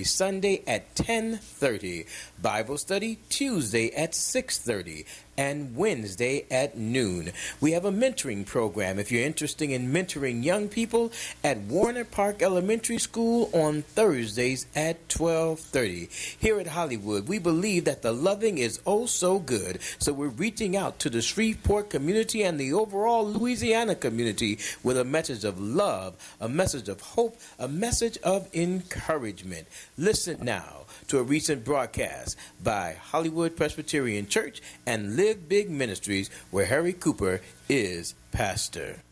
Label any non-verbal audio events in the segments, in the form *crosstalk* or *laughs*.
Sunday at 10:30, Bible study Tuesday at 6:30, and Wednesday at noon. We have a mentoring program if you're interested in mentoring young people at Werner Park Elementary School on Thursdays at 12:30. Here at Hollywood, we believe that the loving is oh so good, so we're reaching out to the Shreveport community and the overall Louisiana community with a message of love, a message of hope, a message of encouragement. Listen now to a recent broadcast by Hollywood Presbyterian Church and Live Big Ministries, where Harry Cooper is pastor.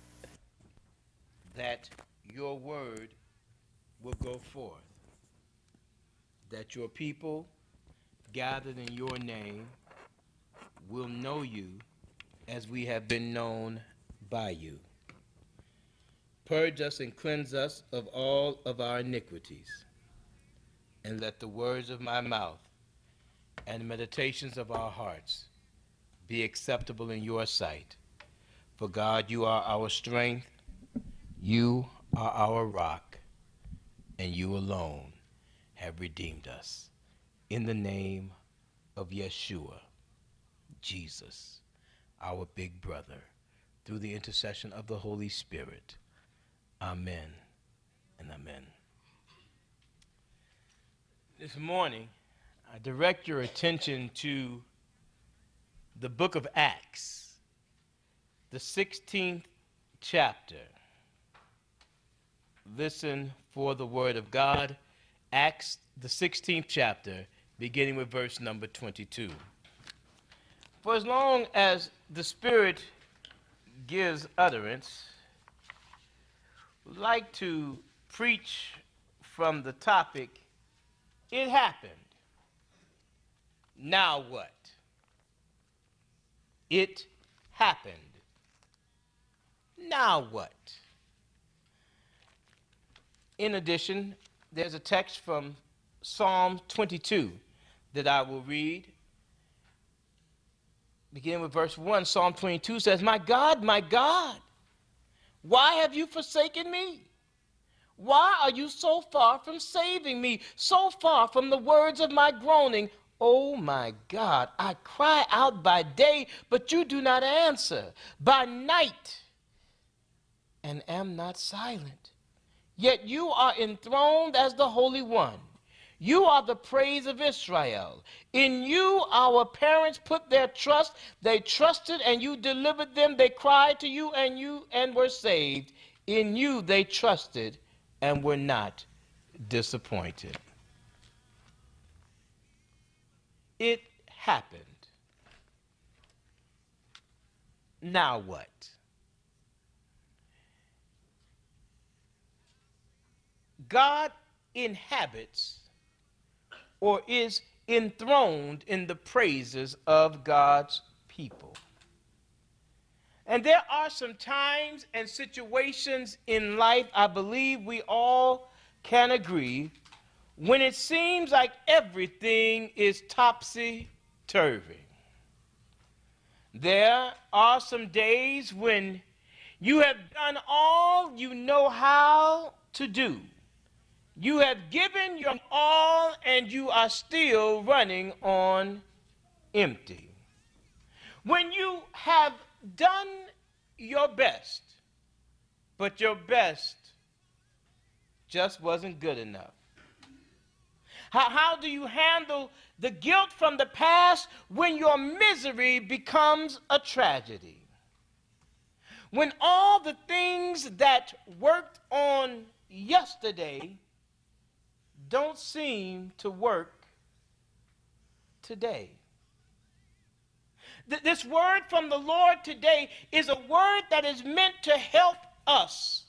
That your word will go forth, that your people gathered in your name will know you as we have been known by you. Purge us and cleanse us of all of our iniquities and let the words of my mouth and the meditations of our hearts be acceptable in your sight. For God, you are our strength, you are our rock, and you alone have redeemed us. In the name of Yeshua, Jesus, our big brother, through the intercession of the Holy Spirit. Amen and amen. This morning, I direct your attention to the book of Acts, the 16th chapter. Listen for the word of God. Acts, the 16th chapter, beginning with verse number 22. For as long as the Spirit gives utterance, like to preach from the topic it happened. Now what? It happened. Now what? In addition, there's a text from Psalm 22 that I will read. Beginning with verse 1, Psalm 22 says, My God, my God, why have you forsaken me? Why are you so far from saving me, so far from the words of my groaning? Oh my God, I cry out by day, but you do not answer, by night, and am not silent. Yet you are enthroned as the Holy One. You are the praise of Israel. In you our parents put their trust. They trusted and you delivered them. They cried to you and you and were saved. In you they trusted and were not disappointed. It happened. Now what? God inhabits or is enthroned in the praises of God's people. And there are some times and situations in life, I believe we all can agree, when it seems like everything is topsy turvy. There are some days when you have done all you know how to do. You have given your all and you are still running on empty. When you have done your best, but your best just wasn't good enough. How, how do you handle the guilt from the past when your misery becomes a tragedy? When all the things that worked on yesterday don't seem to work today. Th- this word from the Lord today is a word that is meant to help us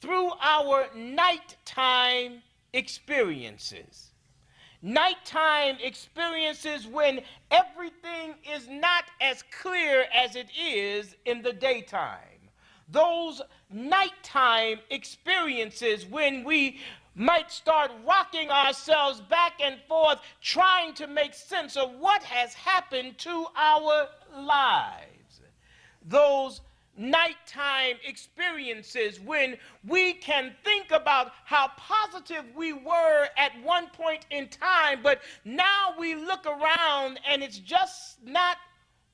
through our nighttime experiences. Nighttime experiences when everything is not as clear as it is in the daytime. Those nighttime experiences when we might start rocking ourselves back and forth, trying to make sense of what has happened to our lives. Those nighttime experiences when we can think about how positive we were at one point in time, but now we look around and it's just not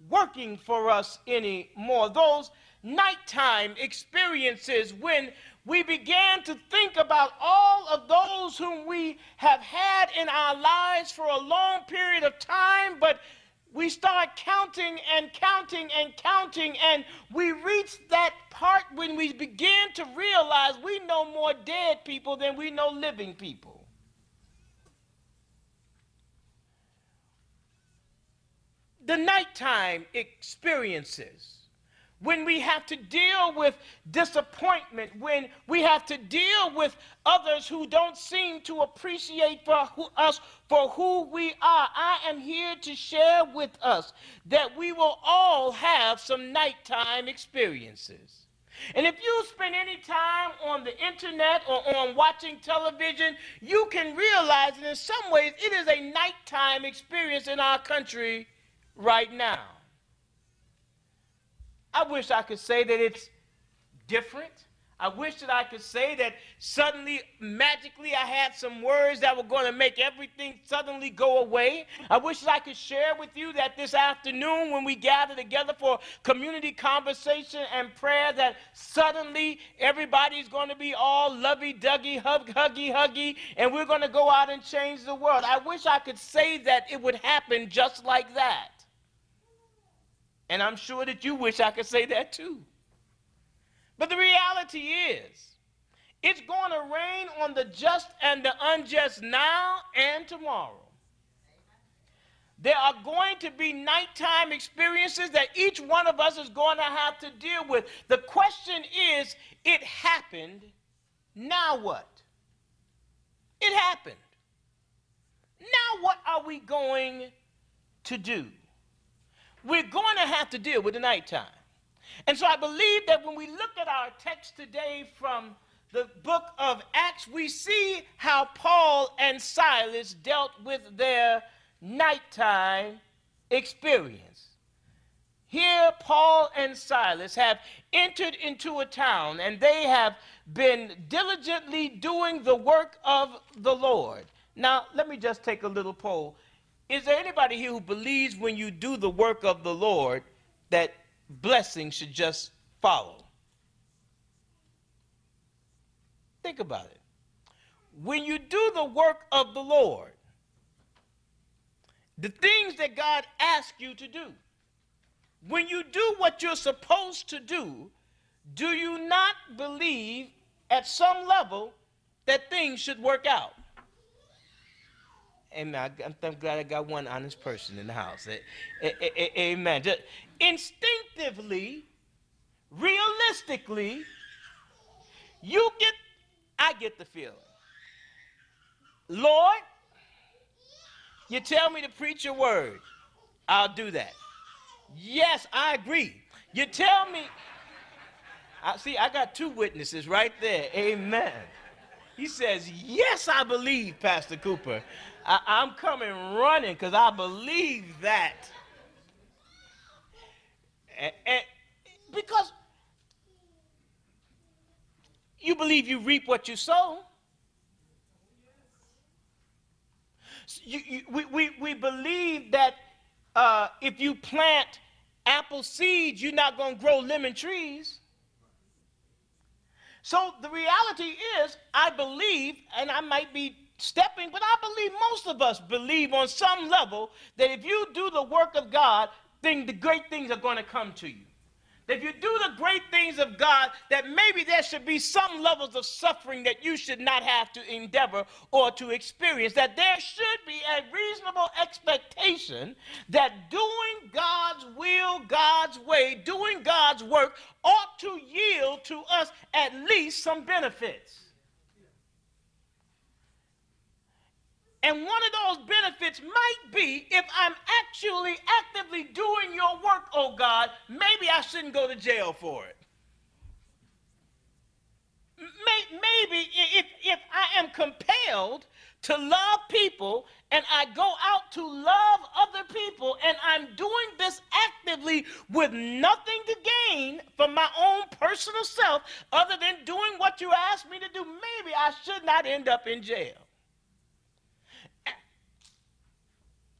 working for us anymore. Those nighttime experiences when we began to think about all of those whom we have had in our lives for a long period of time, but we start counting and counting and counting, and we reach that part when we begin to realize we know more dead people than we know living people. The nighttime experiences when we have to deal with disappointment, when we have to deal with others who don't seem to appreciate for who, us for who we are. I am here to share with us that we will all have some nighttime experiences. And if you spend any time on the internet or on watching television, you can realize that in some ways it is a nighttime experience in our country right now. I wish I could say that it's different. I wish that I could say that suddenly, magically, I had some words that were going to make everything suddenly go away. I wish that I could share with you that this afternoon, when we gather together for community conversation and prayer, that suddenly everybody's going to be all lovey dovey, hug, huggy, huggy, and we're going to go out and change the world. I wish I could say that it would happen just like that. And I'm sure that you wish I could say that too. But the reality is, it's going to rain on the just and the unjust now and tomorrow. There are going to be nighttime experiences that each one of us is going to have to deal with. The question is, it happened, now what? It happened. Now what are we going to do? We're going to have to deal with the nighttime. And so I believe that when we look at our text today from the book of Acts, we see how Paul and Silas dealt with their nighttime experience. Here, Paul and Silas have entered into a town and they have been diligently doing the work of the Lord. Now, let me just take a little poll. Is there anybody here who believes when you do the work of the Lord that blessing should just follow? Think about it. When you do the work of the Lord, the things that God asks you to do, when you do what you're supposed to do, do you not believe at some level that things should work out? Amen. I'm glad I got one honest person in the house. Amen. Just instinctively, realistically, you get, I get the feeling. Lord, you tell me to preach your word. I'll do that. Yes, I agree. You tell me, I see, I got two witnesses right there. Amen. He says, Yes, I believe, Pastor Cooper. I, am coming running because I believe that. And, and because you believe you reap what you sow. You, you, we, we, we believe that uh, if you plant apple seeds, you're not going to grow lemon trees. So the reality is, I believe, and I might be stepping, but I believe most of us believe on some level that if you do the work of God, then the great things are going to come to you. If you do the great things of God, that maybe there should be some levels of suffering that you should not have to endeavor or to experience. That there should be a reasonable expectation that doing God's will, God's way, doing God's work ought to yield to us at least some benefits. And one of those benefits might be if I'm actually actively doing your work, oh God, maybe I shouldn't go to jail for it. Maybe if, if I am compelled to love people and I go out to love other people and I'm doing this actively with nothing to gain from my own personal self other than doing what you asked me to do, maybe I should not end up in jail.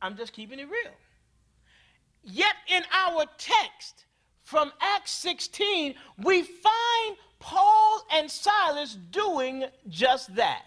I'm just keeping it real. Yet in our text from Acts 16, we find Paul and Silas doing just that.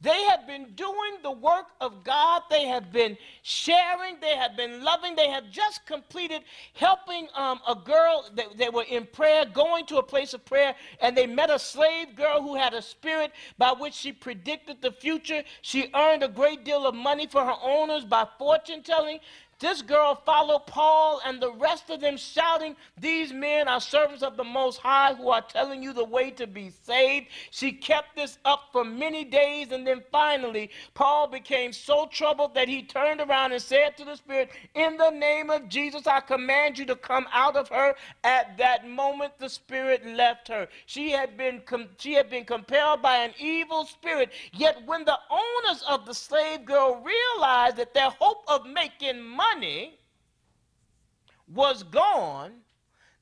They have been doing the work of God. They have been sharing. They have been loving. They have just completed helping um, a girl. that they were in prayer, going to a place of prayer, and they met a slave girl who had a spirit by which she predicted the future. She earned a great deal of money for her owners by fortune telling. This girl followed Paul and the rest of them, shouting, These men are servants of the Most High who are telling you the way to be saved. She kept this up for many days, and then finally, Paul became so troubled that he turned around and said to the Spirit, In the name of Jesus, I command you to come out of her. At that moment, the Spirit left her. She had been, she had been compelled by an evil spirit. Yet, when the owners of the slave girl realized that their hope of making money money was gone,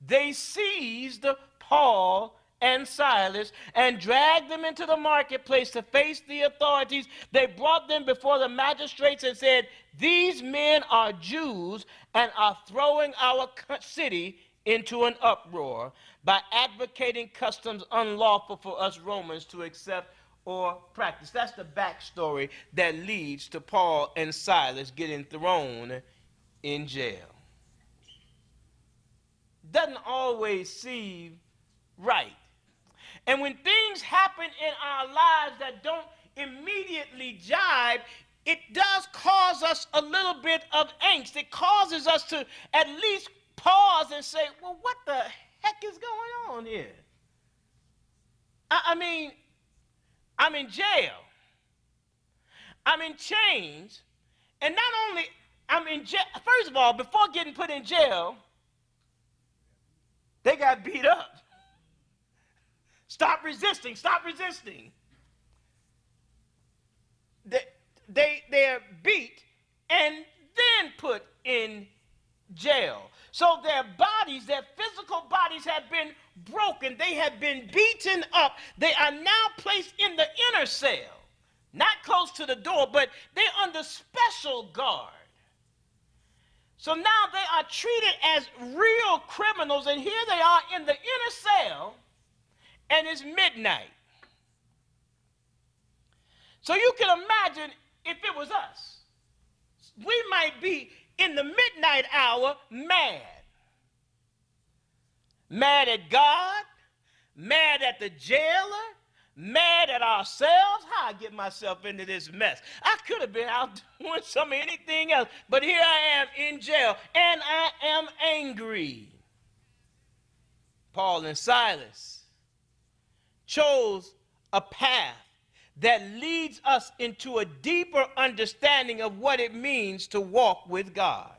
they seized Paul and Silas and dragged them into the marketplace to face the authorities. They brought them before the magistrates and said, These men are Jews and are throwing our city into an uproar by advocating customs unlawful for us Romans to accept or practice. That's the backstory that leads to Paul and Silas getting thrown in jail. Doesn't always seem right. And when things happen in our lives that don't immediately jibe, it does cause us a little bit of angst. It causes us to at least pause and say, well, what the heck is going on here? I, I mean, I'm in jail. I'm in chains. And not only I'm in jail. First of all, before getting put in jail, they got beat up. Stop resisting. Stop resisting. They, they, they're beat and then put in jail. So their bodies, their physical bodies have been broken. They have been beaten up. They are now placed in the inner cell, not close to the door, but they're under special guard. So now they are treated as real criminals, and here they are in the inner cell, and it's midnight. So you can imagine if it was us, we might be in the midnight hour mad. Mad at God, mad at the jailer, mad at ourselves. How I get myself into this mess? I could have been out *laughs* doing some anything else, but here I am in jail and I am angry. Paul and Silas chose a path that leads us into a deeper understanding of what it means to walk with God.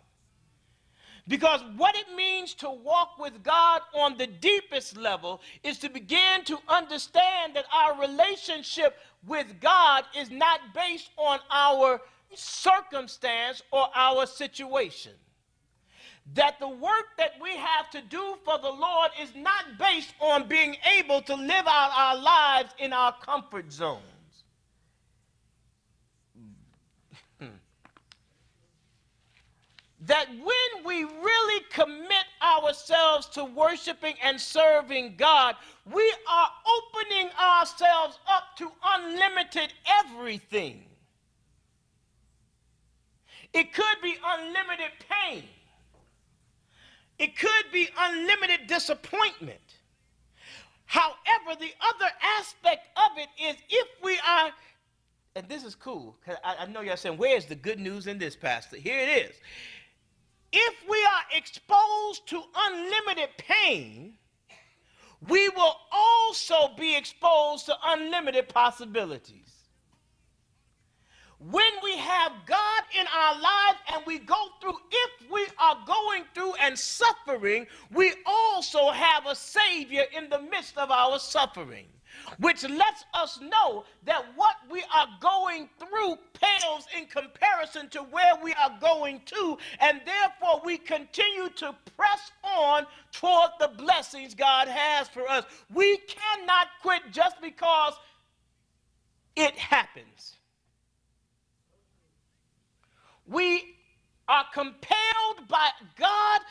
Because what it means to walk with God on the deepest level is to begin to understand that our relationship with God is not based on our circumstance or our situation. That the work that we have to do for the Lord is not based on being able to live out our lives in our comfort zone. That when we really commit ourselves to worshiping and serving God, we are opening ourselves up to unlimited everything. It could be unlimited pain. It could be unlimited disappointment. However, the other aspect of it is if we are, and this is cool, because I, I know y'all saying, where's the good news in this, Pastor? Here it is if we are exposed to unlimited pain, we will also be exposed to unlimited possibilities. When we have God in our life and we go through, if we are going through and suffering, we also have a Savior in the midst of our suffering. Which lets us know that what we are going through pales in comparison to where we are going to, and therefore we continue to press on toward the blessings God has for us. We cannot quit just because it happens. We are compelled by God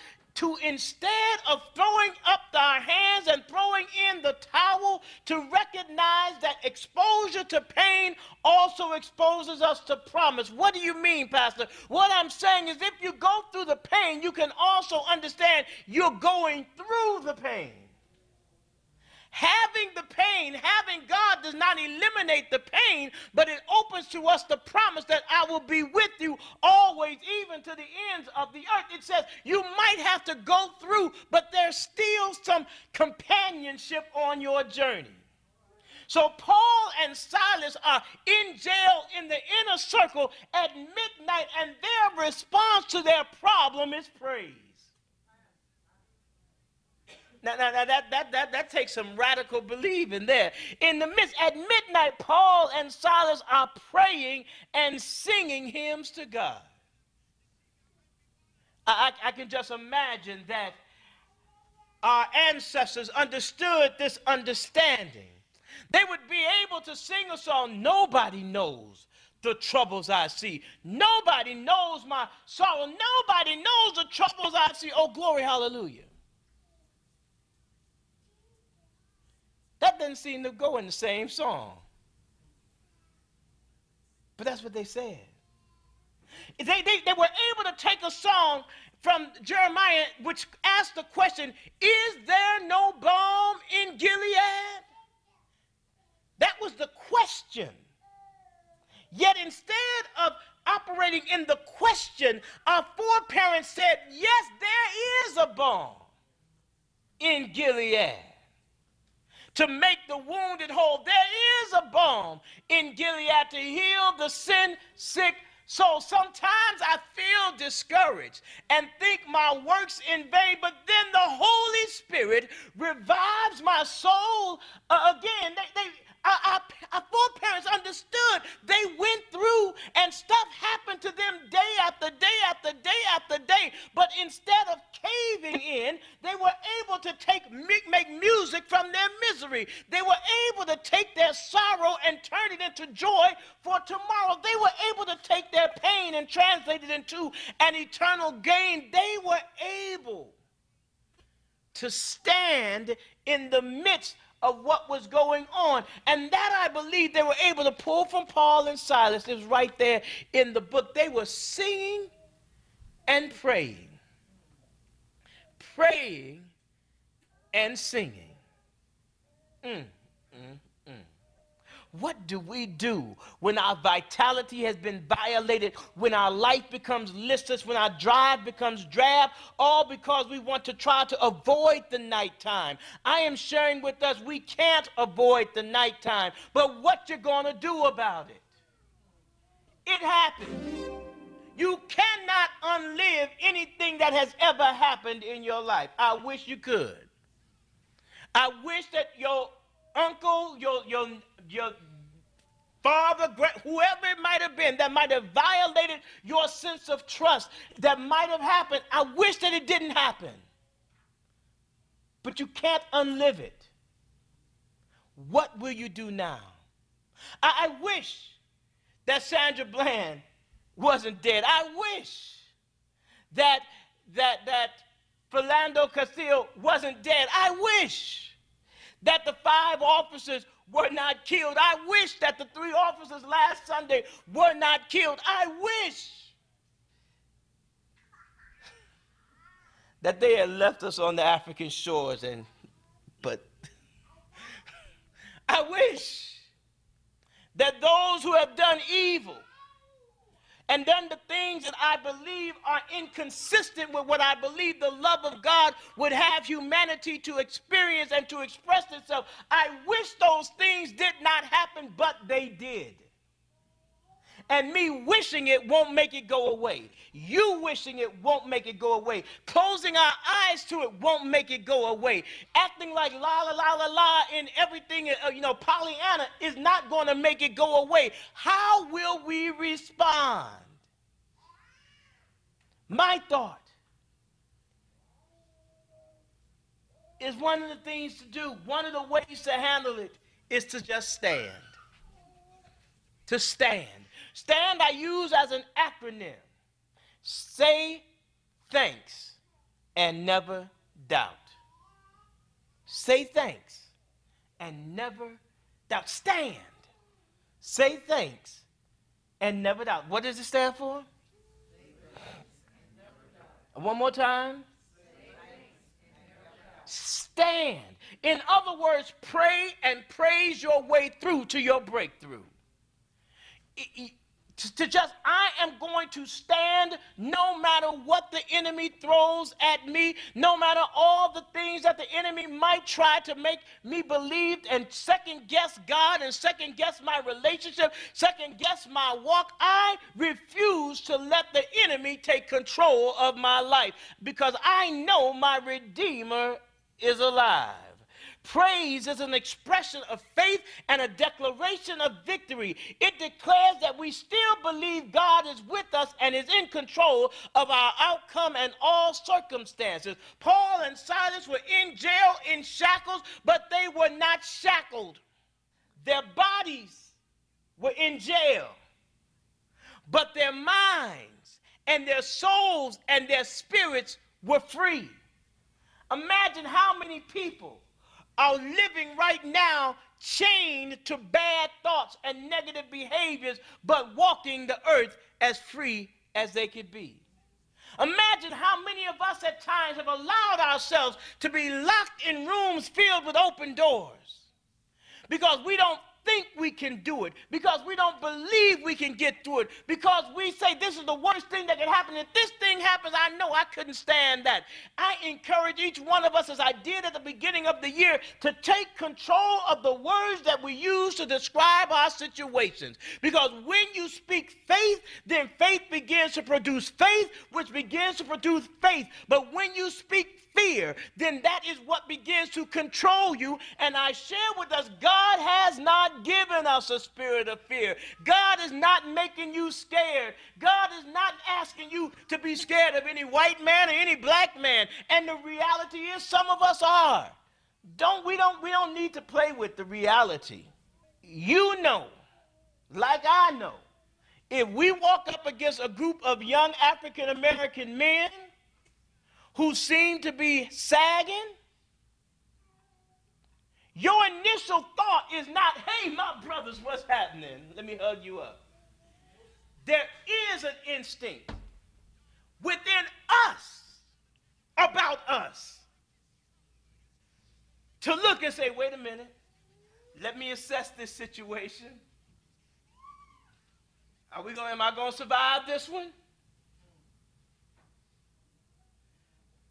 to instead of throwing up our hands and throwing in the towel, to recognize that exposure to pain also exposes us to promise. What do you mean, Pastor? What I'm saying is if you go through the pain, you can also understand you're going through the pain. Having the pain, having God does not eliminate the pain, but it opens to us the promise that I will be with you always, even to the ends of the earth. It says you might have to go through, but there's still some companionship on your journey. So Paul and Silas are in jail in the inner circle at midnight, and their response to their problem is praise. Now, now, now that, that, that, that takes some radical believing there. In the midst, at midnight, Paul and Silas are praying and singing hymns to God. I, I, I can just imagine that our ancestors understood this understanding. They would be able to sing a song, Nobody knows the troubles I see. Nobody knows my sorrow. Nobody knows the troubles I see. Oh, glory, hallelujah. That doesn't seem to go in the same song. But that's what they said. They, they, they were able to take a song from Jeremiah which asked the question Is there no balm in Gilead? That was the question. Yet instead of operating in the question, our foreparents said, Yes, there is a balm in Gilead to make the wounded whole. There is a balm in Gilead to heal the sin sick soul. Sometimes I feel discouraged and think my works in vain, but then the Holy Spirit revives my soul uh, again. They, they, our, our, our foreparents understood. They went through and stuff happened to them day after day after day after day. But instead of caving in, they were able to take make music from their misery. They were able to take their sorrow and turn it into joy for tomorrow. They were able to take their pain and translate it into an eternal gain. They were able to stand in the midst of what was going on. And that I believe they were able to pull from Paul and Silas. It was right there in the book. They were singing and praying, praying and singing. Mm, mm, what do we do when our vitality has been violated, when our life becomes listless, when our drive becomes drab, all because we want to try to avoid the nighttime? I am sharing with us we can't avoid the nighttime, but what you're going to do about it. It happens. You cannot unlive anything that has ever happened in your life. I wish you could. I wish that your uncle, your, your your father, whoever it might have been that might have violated your sense of trust, that might have happened. I wish that it didn't happen. But you can't unlive it. What will you do now? I, I wish that Sandra Bland wasn't dead. I wish that that that Philando Castile wasn't dead. I wish that the five officers were not killed. I wish that the three officers last Sunday were not killed. I wish that they had left us on the African shores and but *laughs* I wish that those who have done evil and done the things that I believe are inconsistent with what I believe the love of God would have humanity to experience and to express itself. I wish those things did not happen, but they did. And me wishing it won't make it go away. You wishing it won't make it go away. Closing our eyes to it won't make it go away. Acting like la la la la la in everything, uh, you know, Pollyanna is not going to make it go away. How will we respond? My thought is one of the things to do, one of the ways to handle it is to just stand. To stand. Stand I use as an acronym. Say thanks and never doubt. Say thanks and never doubt. Stand. Say thanks and never doubt. What does it stand for? One more time. Stand. In other words, pray and praise your way through to your breakthrough to just, I am going to stand no matter what the enemy throws at me, no matter all the things that the enemy might try to make me believe and second guess God and second guess my relationship, second guess my walk. I refuse to let the enemy take control of my life because I know my Redeemer is alive. Praise is an expression of faith and a declaration of victory. It declares that we still believe God is with us and is in control of our outcome and all circumstances. Paul and Silas were in jail in shackles, but they were not shackled. Their bodies were in jail, but their minds and their souls and their spirits were free. Imagine how many people are living right now chained to bad thoughts and negative behaviors, but walking the earth as free as they could be. Imagine how many of us at times have allowed ourselves to be locked in rooms filled with open doors because we don't think we can do it, because we don't believe we can get through it, because we say this is the worst thing that can happen. If this thing happens, I know I couldn't stand that. I encourage each one of us, as I did at the beginning of the year, to take control of the words that we use to describe our situations. Because when you speak faith, then faith begins to produce faith, which begins to produce faith. But when you speak fear, then that is what begins to control you. And I share with us God has not given us a spirit of fear. God is not making you scared. God is not asking you to be scared of any white man or any black man. And the reality is some of us are. Don't we don't we don't need to play with the reality. You know, like I know, if we walk up against a group of young African American men who seem to be sagging, your initial thought is not, hey, my brothers, what's happening? Let me hug you up. There is an instinct within us about us to look and say, wait a minute, let me assess this situation. Are we going, am I going to survive this one?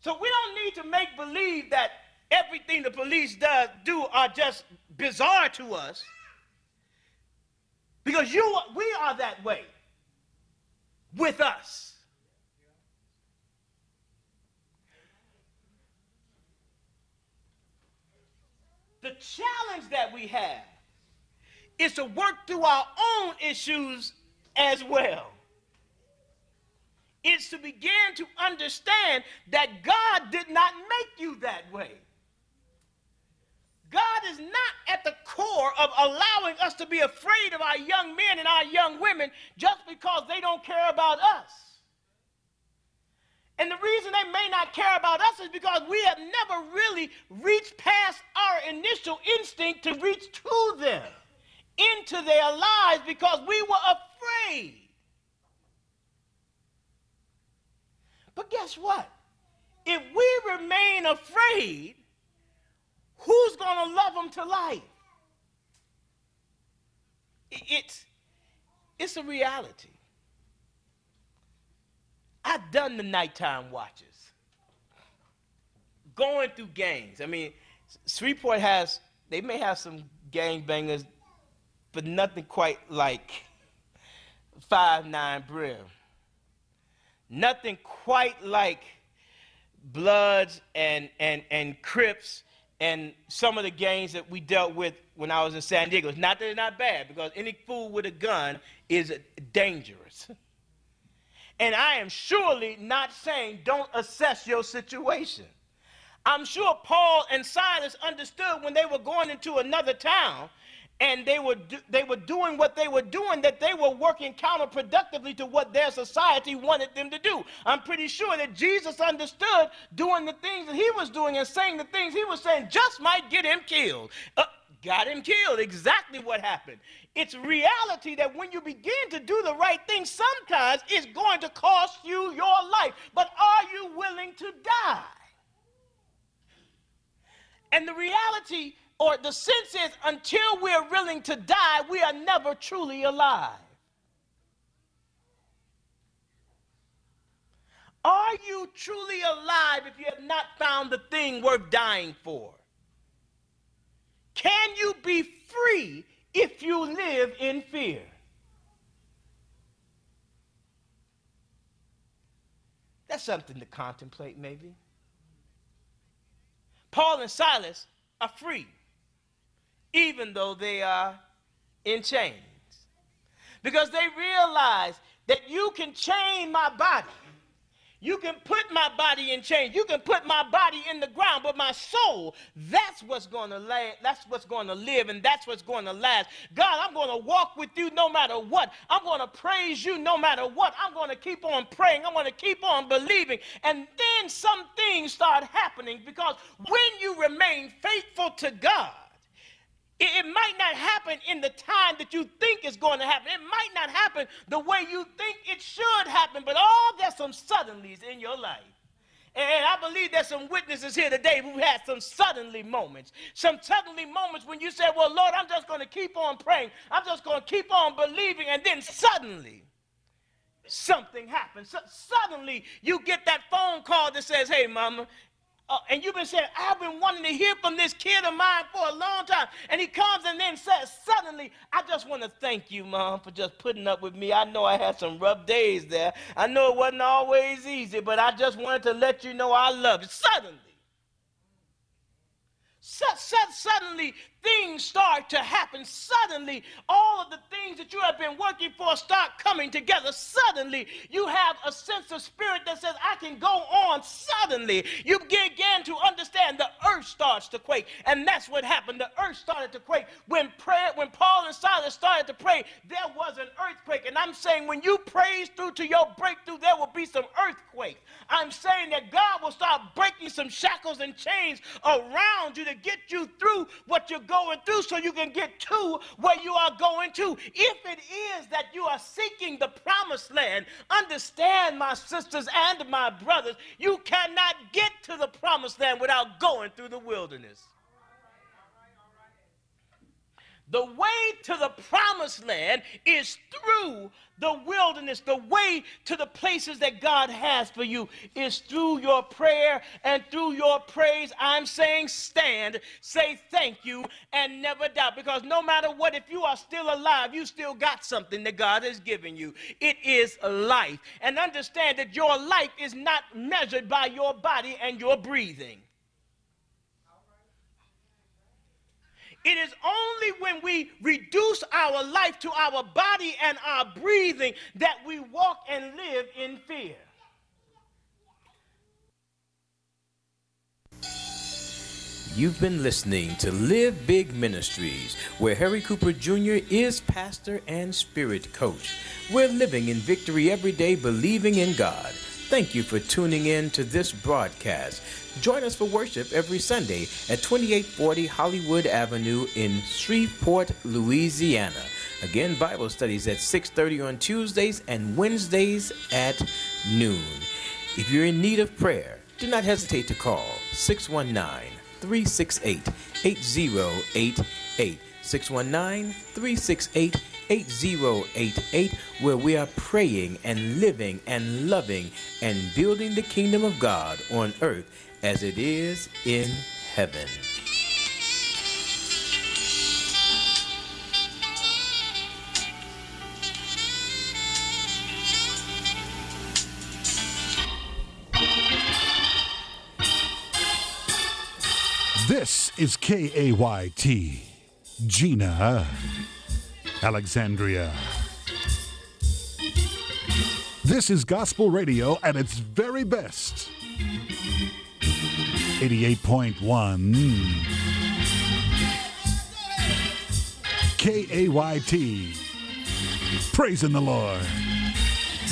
So we don't need to make believe that everything the police does do are just bizarre to us. Because you we are that way with us. The challenge that we have is to work through our own issues as well is to begin to understand that God did not make you that way. God is not at the core of allowing us to be afraid of our young men and our young women just because they don't care about us. And the reason they may not care about us is because we have never really reached past our initial instinct to reach to them, into their lives, because we were afraid. But guess what? If we remain afraid, who's going to love them to life? It's, it's a reality. I've done the nighttime watches, going through gangs. I mean, Shreveport has, they may have some gang bangers, but nothing quite like five nine Brim. Nothing quite like Bloods and and and Crips and some of the gangs that we dealt with when I was in San Diego. It's not that they're not bad because any fool with a gun is dangerous. And I am surely not saying don't assess your situation. I'm sure Paul and Silas understood when they were going into another town and they were, do, they were doing what they were doing, that they were working counterproductively to what their society wanted them to do. I'm pretty sure that Jesus understood doing the things that he was doing and saying the things he was saying just might get him killed. Uh, got him killed. Exactly what happened. It's reality that when you begin to do the right thing, sometimes it's going to cost you your life. But are you willing to die? And the reality or the sense is until we're willing to die, we are never truly alive. Are you truly alive if you have not found the thing worth dying for? Can you be free if you live in fear? That's something to contemplate, maybe. Paul and Silas are free even though they are in chains. Because they realize that you can chain my body. You can put my body in chains. You can put my body in the ground, but my soul, that's what's going to last, that's what's going to live and that's what's going to last. God, I'm going to walk with you no matter what. I'm going to praise you no matter what. I'm going to keep on praying. I'm going to keep on believing. And then some things start happening because when you remain faithful to God, it, might not happen in the time that you think it's going to happen. It might not happen the way you think it should happen, but oh, there's some suddenlies in your life. And I believe there's some witnesses here today who had some suddenly moments. Some suddenly moments when you said, Well, Lord, I'm just going to keep on praying. I'm just going to keep on believing. And then suddenly, something happens. So suddenly, you get that phone call that says, Hey, mama, uh, and you've been saying, I've been wanting to hear from this kid of mine for a long time. And he comes and then says, Suddenly, I just want to thank you, Mom, for just putting up with me. I know I had some rough days there. I know it wasn't always easy, but I just wanted to let you know I love you. Suddenly, suddenly things start to happen. Suddenly, all of the things that you have been working for start coming together. Suddenly, you have a sense of spirit that says, I can go on. Suddenly, you begin to understand the earth starts to quake. And that's what happened. The earth started to quake. When prayer, when Paul and Silas started to pray, there was an earthquake. And I'm saying when you praise through to your breakthrough, there will be some earthquakes. I'm saying that God will start breaking some shackles and chains around you to get you through what you're going through so you can get to where you are going to. If it is that you are seeking the promised land, understand, my sisters and my brothers, you cannot get to the promised land without going through the wilderness. The way to the promised land is through the wilderness. The way to the places that God has for you is through your prayer and through your praise. I'm saying stand, say thank you, and never doubt. Because no matter what, if you are still alive, you still got something that God has given you. It is life. And understand that your life is not measured by your body and your breathing. It is only when we reduce our life to our body and our breathing that we walk and live in fear. You've been listening to Live Big Ministries, where Harry Cooper Jr. is pastor and spirit coach. We're living in victory every day, believing in God. Thank you for tuning in to this broadcast. Join us for worship every Sunday at 2840 Hollywood Avenue in Shreveport, Louisiana. Again, Bible studies at 6:30 on Tuesdays and Wednesdays at noon. If you're in need of prayer, do not hesitate to call 619-368-8088. 619-368 8088, where we are praying and living and loving and building the kingdom of God on earth as it is in heaven. This is KAYT. Jena. Alexandria. This is gospel radio at its very best. 88.1 KAYT. Praising the Lord.